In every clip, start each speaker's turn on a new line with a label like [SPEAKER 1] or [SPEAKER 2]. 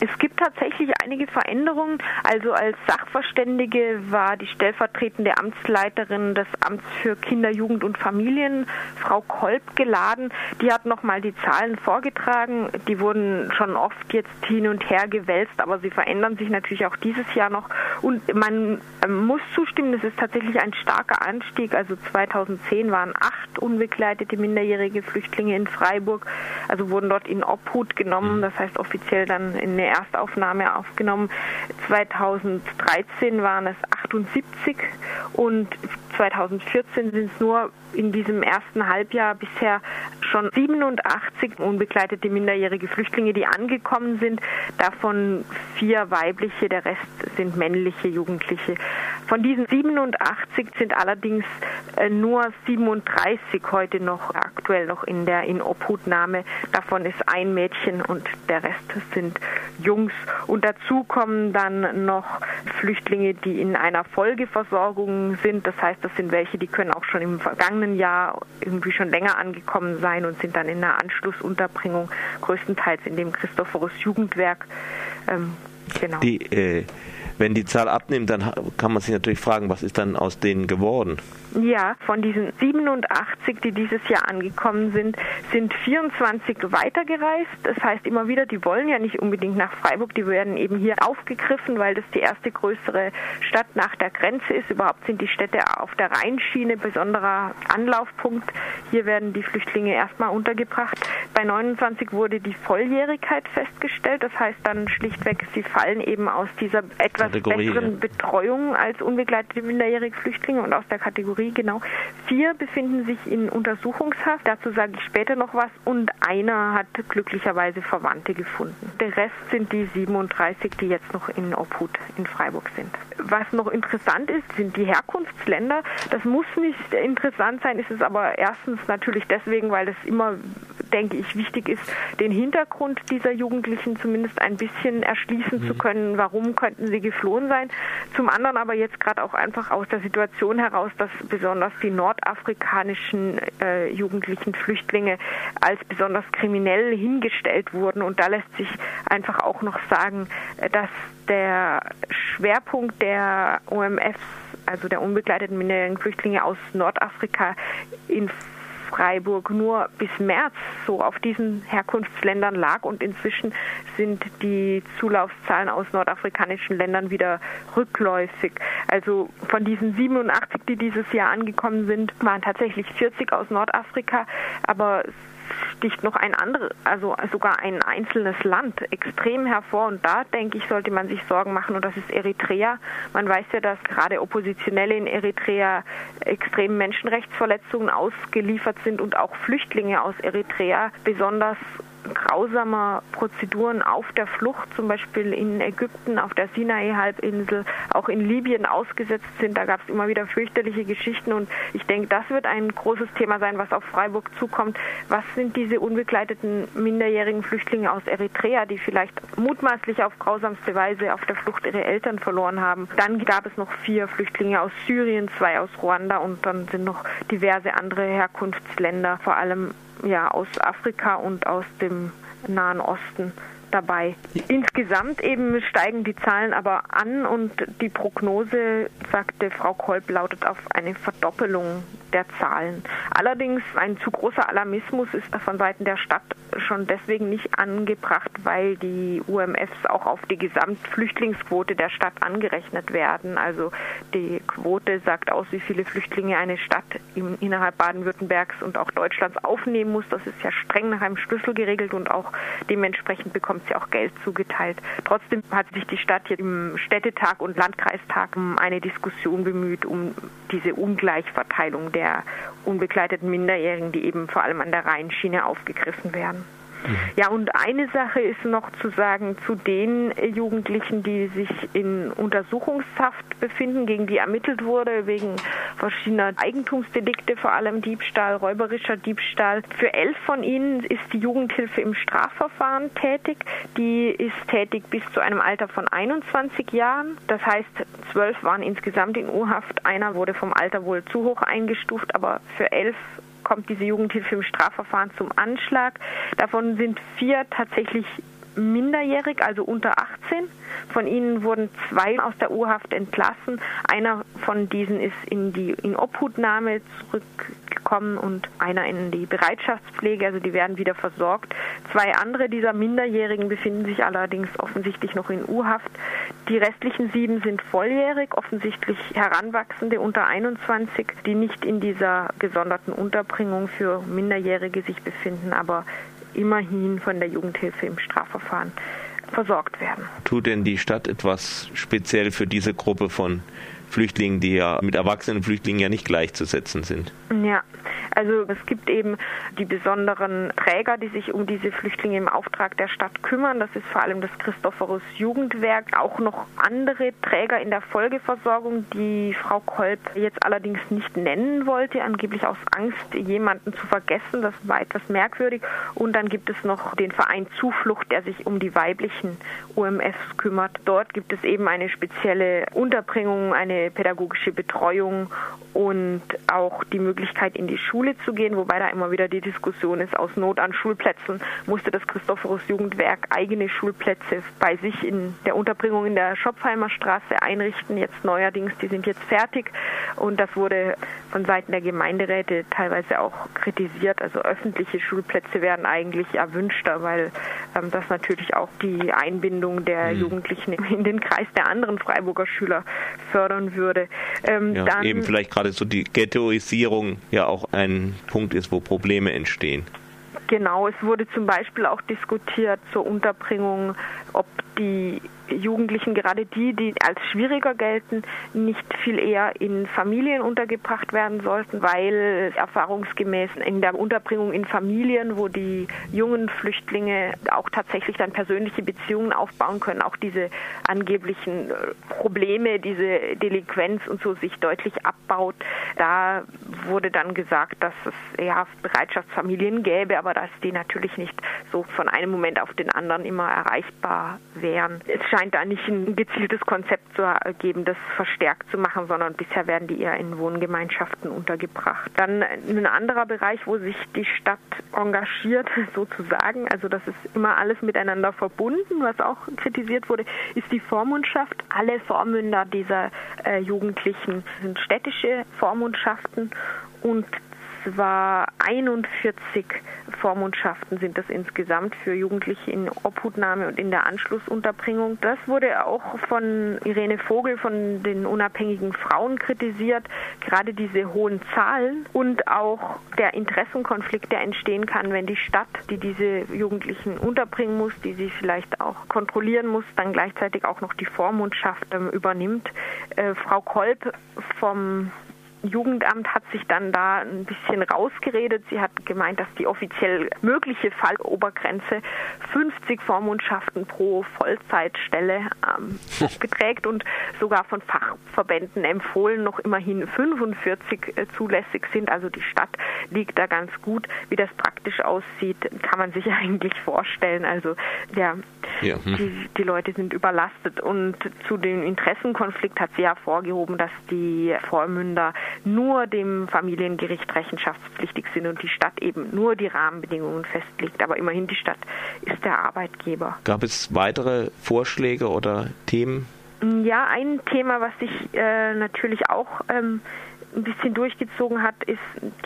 [SPEAKER 1] Es gibt tatsächlich einige Veränderungen. Also als Sachverständige war die stellvertretende Amtsleiterin des Amts für Kinder, Jugend und Familien, Frau Kolb, geladen. Die hat nochmal die Zahlen vorgetragen. Die wurden schon oft jetzt hin und her gewälzt, aber sie verändern sich natürlich auch dieses Jahr noch. Und man muss zustimmen, es ist tatsächlich ein starker Anstieg. Also 2010 waren acht unbegleitete minderjährige Flüchtlinge in Freiburg, also wurden dort in Obhut genommen, das heißt offiziell dann in eine Erstaufnahme aufgenommen. 2013 waren es 78 und 2014 sind es nur in diesem ersten Halbjahr bisher schon 87 unbegleitete minderjährige Flüchtlinge, die angekommen sind. Davon vier weibliche, der Rest sind männliche Jugendliche. Von diesen 87 sind allerdings äh, nur 37 heute noch aktuell noch in der Inobhutnahme. Davon ist ein Mädchen und der Rest sind Jungs. Und dazu kommen dann noch Flüchtlinge, die in einer Folgeversorgung sind. Das heißt, das sind welche, die können auch schon im vergangenen Jahr irgendwie schon länger angekommen sein und sind dann in einer Anschlussunterbringung, größtenteils in dem Christophorus Jugendwerk.
[SPEAKER 2] Ähm, genau. Die, äh, wenn die Zahl abnimmt, dann kann man sich natürlich fragen, was ist dann aus denen geworden?
[SPEAKER 1] Ja, von diesen 87, die dieses Jahr angekommen sind, sind 24 weitergereist. Das heißt immer wieder, die wollen ja nicht unbedingt nach Freiburg, die werden eben hier aufgegriffen, weil das die erste größere Stadt nach der Grenze ist. Überhaupt sind die Städte auf der Rheinschiene besonderer Anlaufpunkt. Hier werden die Flüchtlinge erstmal untergebracht. Bei 29 wurde die Volljährigkeit festgestellt. Das heißt dann schlichtweg, sie fallen eben aus dieser etwas Kategorie, besseren. Betreuung als unbegleitete minderjährige Flüchtlinge und aus der Kategorie genau. Vier befinden sich in Untersuchungshaft, dazu sage ich später noch was, und einer hat glücklicherweise Verwandte gefunden. Der Rest sind die 37, die jetzt noch in Obhut in Freiburg sind. Was noch interessant ist, sind die Herkunftsländer. Das muss nicht interessant sein, ist es aber erstens natürlich deswegen, weil es immer denke ich, wichtig ist, den Hintergrund dieser Jugendlichen zumindest ein bisschen erschließen mhm. zu können. Warum könnten sie geflohen sein? Zum anderen aber jetzt gerade auch einfach aus der Situation heraus, dass besonders die nordafrikanischen äh, jugendlichen Flüchtlinge als besonders kriminell hingestellt wurden. Und da lässt sich einfach auch noch sagen, dass der Schwerpunkt der OMFs, also der unbegleiteten minderjährigen Flüchtlinge aus Nordafrika, in Freiburg nur bis März so auf diesen Herkunftsländern lag und inzwischen sind die Zulaufszahlen aus nordafrikanischen Ländern wieder rückläufig. Also von diesen 87, die dieses Jahr angekommen sind, waren tatsächlich 40 aus Nordafrika, aber sticht noch ein anderes, also sogar ein einzelnes Land extrem hervor. Und da, denke ich, sollte man sich Sorgen machen. Und das ist Eritrea. Man weiß ja, dass gerade Oppositionelle in Eritrea extremen Menschenrechtsverletzungen ausgeliefert sind und auch Flüchtlinge aus Eritrea besonders grausamer Prozeduren auf der Flucht, zum Beispiel in Ägypten, auf der Sinai-Halbinsel, auch in Libyen ausgesetzt sind. Da gab es immer wieder fürchterliche Geschichten und ich denke, das wird ein großes Thema sein, was auf Freiburg zukommt. Was sind diese unbegleiteten minderjährigen Flüchtlinge aus Eritrea, die vielleicht mutmaßlich auf grausamste Weise auf der Flucht ihre Eltern verloren haben? Dann gab es noch vier Flüchtlinge aus Syrien, zwei aus Ruanda und dann sind noch diverse andere Herkunftsländer, vor allem ja, aus Afrika und aus dem Nahen Osten dabei. Insgesamt eben steigen die Zahlen aber an und die Prognose, sagte Frau Kolb, lautet auf eine Verdoppelung der Zahlen. Allerdings ein zu großer Alarmismus ist von Seiten der Stadt schon deswegen nicht angebracht, weil die UMFs auch auf die Gesamtflüchtlingsquote der Stadt angerechnet werden. Also die Quote sagt aus, wie viele Flüchtlinge eine Stadt innerhalb Baden-Württembergs und auch Deutschlands aufnehmen muss. Das ist ja streng nach einem Schlüssel geregelt und auch dementsprechend bekommt sie auch Geld zugeteilt. Trotzdem hat sich die Stadt hier im Städtetag und Landkreistag um eine Diskussion bemüht, um diese Ungleichverteilung der unbegleiteten Minderjährigen, die eben vor allem an der Rheinschiene aufgegriffen werden. Ja, und eine Sache ist noch zu sagen zu den Jugendlichen, die sich in Untersuchungshaft befinden, gegen die ermittelt wurde wegen verschiedener Eigentumsdelikte, vor allem Diebstahl, räuberischer Diebstahl. Für elf von ihnen ist die Jugendhilfe im Strafverfahren tätig. Die ist tätig bis zu einem Alter von 21 Jahren. Das heißt, zwölf waren insgesamt in U-Haft. Einer wurde vom Alter wohl zu hoch eingestuft, aber für elf kommt diese Jugendhilfe im Strafverfahren zum Anschlag. Davon sind vier tatsächlich minderjährig, also unter 18. Von ihnen wurden zwei aus der Urhaft entlassen. Einer von diesen ist in die in Obhutnahme zurückgekommen und einer in die Bereitschaftspflege, also die werden wieder versorgt. Zwei andere dieser Minderjährigen befinden sich allerdings offensichtlich noch in U-Haft. Die restlichen sieben sind volljährig, offensichtlich Heranwachsende unter 21, die nicht in dieser gesonderten Unterbringung für Minderjährige sich befinden, aber immerhin von der Jugendhilfe im Strafverfahren versorgt werden.
[SPEAKER 2] Tut denn die Stadt etwas speziell für diese Gruppe von Flüchtlingen, die ja mit erwachsenen Flüchtlingen ja nicht gleichzusetzen sind?
[SPEAKER 1] Ja, also es gibt eben die besonderen Träger, die sich um diese Flüchtlinge im Auftrag der Stadt kümmern. Das ist vor allem das Christophorus Jugendwerk. Auch noch andere Träger in der Folgeversorgung, die Frau Kolb jetzt allerdings nicht nennen wollte, angeblich aus Angst, jemanden zu vergessen. Das war etwas merkwürdig. Und dann gibt es noch den Verein Zuflucht, der sich um die weiblichen OMFs kümmert. Dort gibt es eben eine spezielle Unterbringung, eine pädagogische Betreuung und auch die Möglichkeit, in die Schule zu gehen, wobei da immer wieder die Diskussion ist, aus Not an Schulplätzen musste das Christophorus Jugendwerk eigene Schulplätze bei sich in der Unterbringung in der Schopfheimer Straße einrichten. Jetzt neuerdings, die sind jetzt fertig und das wurde von Seiten der Gemeinderäte teilweise auch kritisiert. Also öffentliche Schulplätze werden eigentlich erwünschter, weil ähm, das natürlich auch die Einbindung der mhm. Jugendlichen in den Kreis der anderen Freiburger Schüler fördern würde.
[SPEAKER 2] Ähm, ja, dann, eben vielleicht gerade so die Ghettoisierung ja auch ein Punkt ist, wo Probleme entstehen.
[SPEAKER 1] Genau, es wurde zum Beispiel auch diskutiert zur Unterbringung, ob die Jugendlichen, gerade die, die als schwieriger gelten, nicht viel eher in Familien untergebracht werden sollten, weil erfahrungsgemäß in der Unterbringung in Familien, wo die jungen Flüchtlinge auch tatsächlich dann persönliche Beziehungen aufbauen können, auch diese angeblichen äh, Probleme, diese Delinquenz und so sich deutlich abbaut. Da wurde dann gesagt, dass es eher Bereitschaftsfamilien gäbe, aber dass die natürlich nicht so von einem Moment auf den anderen immer erreichbar wären. Es scheint da nicht ein gezieltes Konzept zu geben, das verstärkt zu machen, sondern bisher werden die eher in Wohngemeinschaften untergebracht. Dann ein anderer Bereich, wo sich die Stadt engagiert, sozusagen, also das ist immer alles miteinander verbunden, was auch kritisiert wurde, ist die Vormundschaft. Alle Vormünder dieser äh, Jugendlichen sind städtische Vormundschaften und zwar 41 Vormundschaften sind das insgesamt für Jugendliche in Obhutnahme und in der Anschlussunterbringung. Das wurde auch von Irene Vogel von den unabhängigen Frauen kritisiert, gerade diese hohen Zahlen und auch der Interessenkonflikt, der entstehen kann, wenn die Stadt, die diese Jugendlichen unterbringen muss, die sie vielleicht auch kontrollieren muss, dann gleichzeitig auch noch die Vormundschaft ähm, übernimmt. Äh, Frau Kolb vom Jugendamt hat sich dann da ein bisschen rausgeredet. Sie hat gemeint, dass die offiziell mögliche Fallobergrenze 50 Vormundschaften pro Vollzeitstelle ähm, beträgt und sogar von Fachverbänden empfohlen noch immerhin 45 äh, zulässig sind. Also die Stadt liegt da ganz gut. Wie das praktisch aussieht, kann man sich eigentlich vorstellen. Also ja, ja. Hm. Die, die Leute sind überlastet und zu dem Interessenkonflikt hat sie hervorgehoben, dass die Vormünder nur dem Familiengericht rechenschaftspflichtig sind und die Stadt eben nur die Rahmenbedingungen festlegt. Aber immerhin die Stadt ist der Arbeitgeber.
[SPEAKER 2] Gab es weitere Vorschläge oder Themen?
[SPEAKER 1] Ja, ein Thema, was sich äh, natürlich auch ähm, ein bisschen durchgezogen hat, ist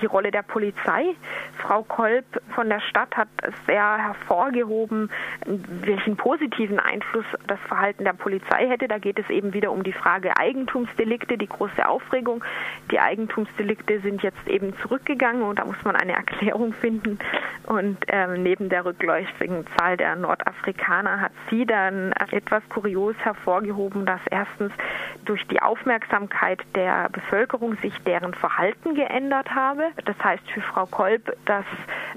[SPEAKER 1] die Rolle der Polizei. Frau Kolb von der Stadt hat sehr hervorgehoben, welchen positiven Einfluss das Verhalten der Polizei hätte. Da geht es eben wieder um die Frage Eigentumsdelikte, die große Aufregung. Die Eigentumsdelikte sind jetzt eben zurückgegangen und da muss man eine Erklärung finden. Und ähm, neben der rückläufigen Zahl der Nordafrikaner hat sie dann etwas kurios hervorgehoben, dass erstens durch die Aufmerksamkeit der Bevölkerung sich deren Verhalten geändert habe. Das heißt für Frau Kolb, dass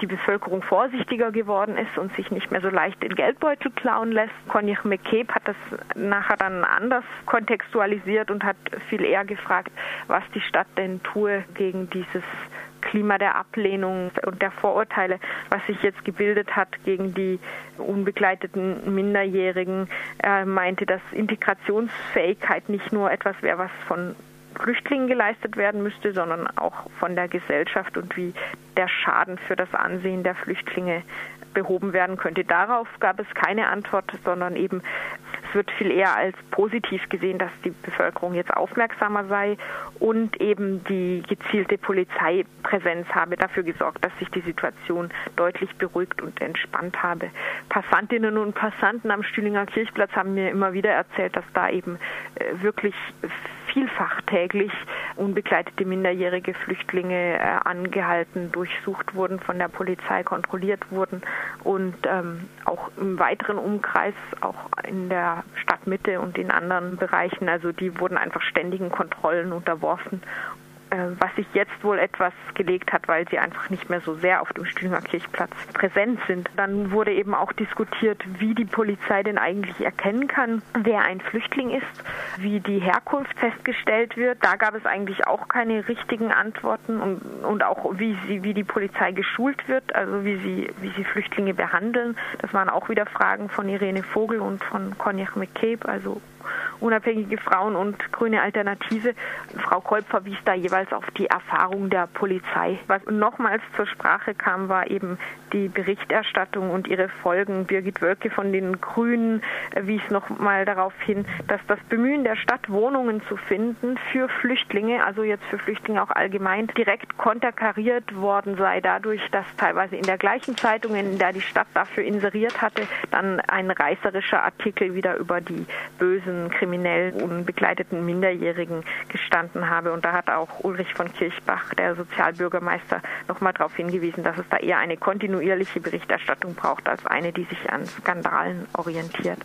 [SPEAKER 1] die Bevölkerung vorsichtiger geworden ist und sich nicht mehr so leicht den Geldbeutel klauen lässt. Konjach McCabe hat das nachher dann anders kontextualisiert und hat viel eher gefragt, was die Stadt denn tue gegen dieses Klima der Ablehnung und der Vorurteile, was sich jetzt gebildet hat gegen die unbegleiteten Minderjährigen. Er meinte, dass Integrationsfähigkeit nicht nur etwas wäre, was von Flüchtlingen geleistet werden müsste, sondern auch von der Gesellschaft und wie der Schaden für das Ansehen der Flüchtlinge behoben werden könnte. Darauf gab es keine Antwort, sondern eben es wird viel eher als positiv gesehen, dass die Bevölkerung jetzt aufmerksamer sei und eben die gezielte Polizeipräsenz habe dafür gesorgt, dass sich die Situation deutlich beruhigt und entspannt habe. Passantinnen und Passanten am Stühlinger Kirchplatz haben mir immer wieder erzählt, dass da eben äh, wirklich vielfach täglich unbegleitete minderjährige Flüchtlinge äh, angehalten, durchsucht wurden, von der Polizei kontrolliert wurden und ähm, auch im weiteren Umkreis, auch in der Stadtmitte und in anderen Bereichen, also die wurden einfach ständigen Kontrollen unterworfen was sich jetzt wohl etwas gelegt hat, weil sie einfach nicht mehr so sehr auf dem Stühlinger Kirchplatz präsent sind. Dann wurde eben auch diskutiert, wie die Polizei denn eigentlich erkennen kann, wer ein Flüchtling ist, wie die Herkunft festgestellt wird. Da gab es eigentlich auch keine richtigen Antworten und, und auch wie sie, wie die Polizei geschult wird, also wie sie, wie sie Flüchtlinge behandeln. Das waren auch wieder Fragen von Irene Vogel und von Konjach McCabe, also unabhängige Frauen und grüne Alternative. Frau Kolb verwies da jeweils auf die Erfahrung der Polizei. Was nochmals zur Sprache kam, war eben die Berichterstattung und ihre Folgen. Birgit Wölke von den Grünen wies nochmal darauf hin, dass das Bemühen der Stadt, Wohnungen zu finden für Flüchtlinge, also jetzt für Flüchtlinge auch allgemein, direkt konterkariert worden sei, dadurch, dass teilweise in der gleichen Zeitung, in der die Stadt dafür inseriert hatte, dann ein reißerischer Artikel wieder über die bösen kriminell unbegleiteten Minderjährigen gestanden habe. Und da hat auch Ulrich von Kirchbach, der Sozialbürgermeister, nochmal darauf hingewiesen, dass es da eher eine kontinuierliche Berichterstattung braucht als eine, die sich an Skandalen orientiert.